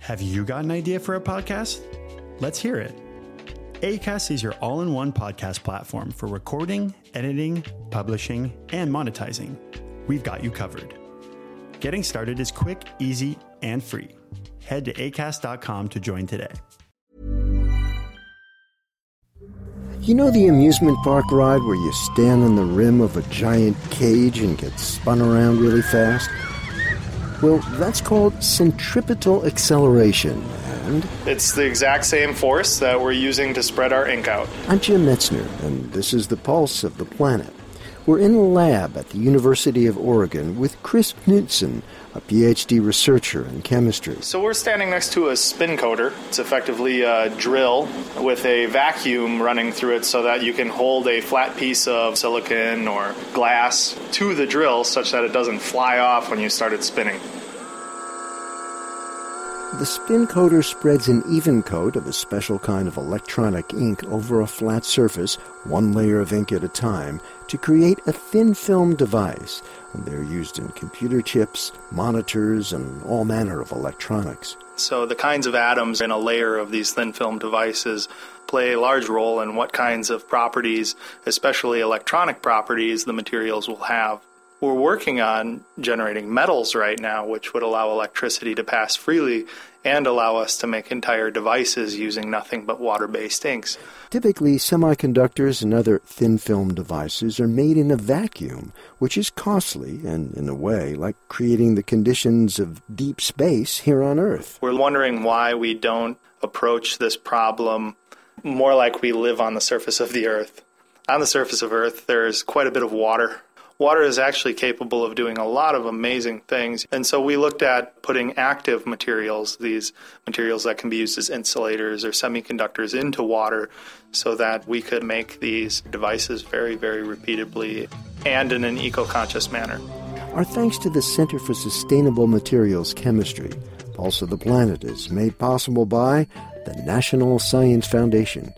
Have you got an idea for a podcast? Let's hear it. ACAST is your all in one podcast platform for recording, editing, publishing, and monetizing. We've got you covered. Getting started is quick, easy, and free. Head to acast.com to join today. You know the amusement park ride where you stand on the rim of a giant cage and get spun around really fast? Well, that's called centripetal acceleration. And It's the exact same force that we're using to spread our ink out. I'm Jim Metzner, and this is the pulse of the planet. We're in a lab at the University of Oregon with Chris Knudsen, a PhD researcher in chemistry. So we're standing next to a spin coater. It's effectively a drill with a vacuum running through it so that you can hold a flat piece of silicon or glass to the drill such that it doesn't fly off when you start it spinning. The spin coater spreads an even coat of a special kind of electronic ink over a flat surface, one layer of ink at a time, to create a thin film device. They're used in computer chips, monitors, and all manner of electronics. So the kinds of atoms in a layer of these thin film devices play a large role in what kinds of properties, especially electronic properties, the materials will have. We're working on generating metals right now, which would allow electricity to pass freely and allow us to make entire devices using nothing but water based inks. Typically, semiconductors and other thin film devices are made in a vacuum, which is costly and, in a way, like creating the conditions of deep space here on Earth. We're wondering why we don't approach this problem more like we live on the surface of the Earth. On the surface of Earth, there's quite a bit of water. Water is actually capable of doing a lot of amazing things. And so we looked at putting active materials, these materials that can be used as insulators or semiconductors, into water so that we could make these devices very, very repeatably and in an eco conscious manner. Our thanks to the Center for Sustainable Materials Chemistry. Pulse of the Planet is made possible by the National Science Foundation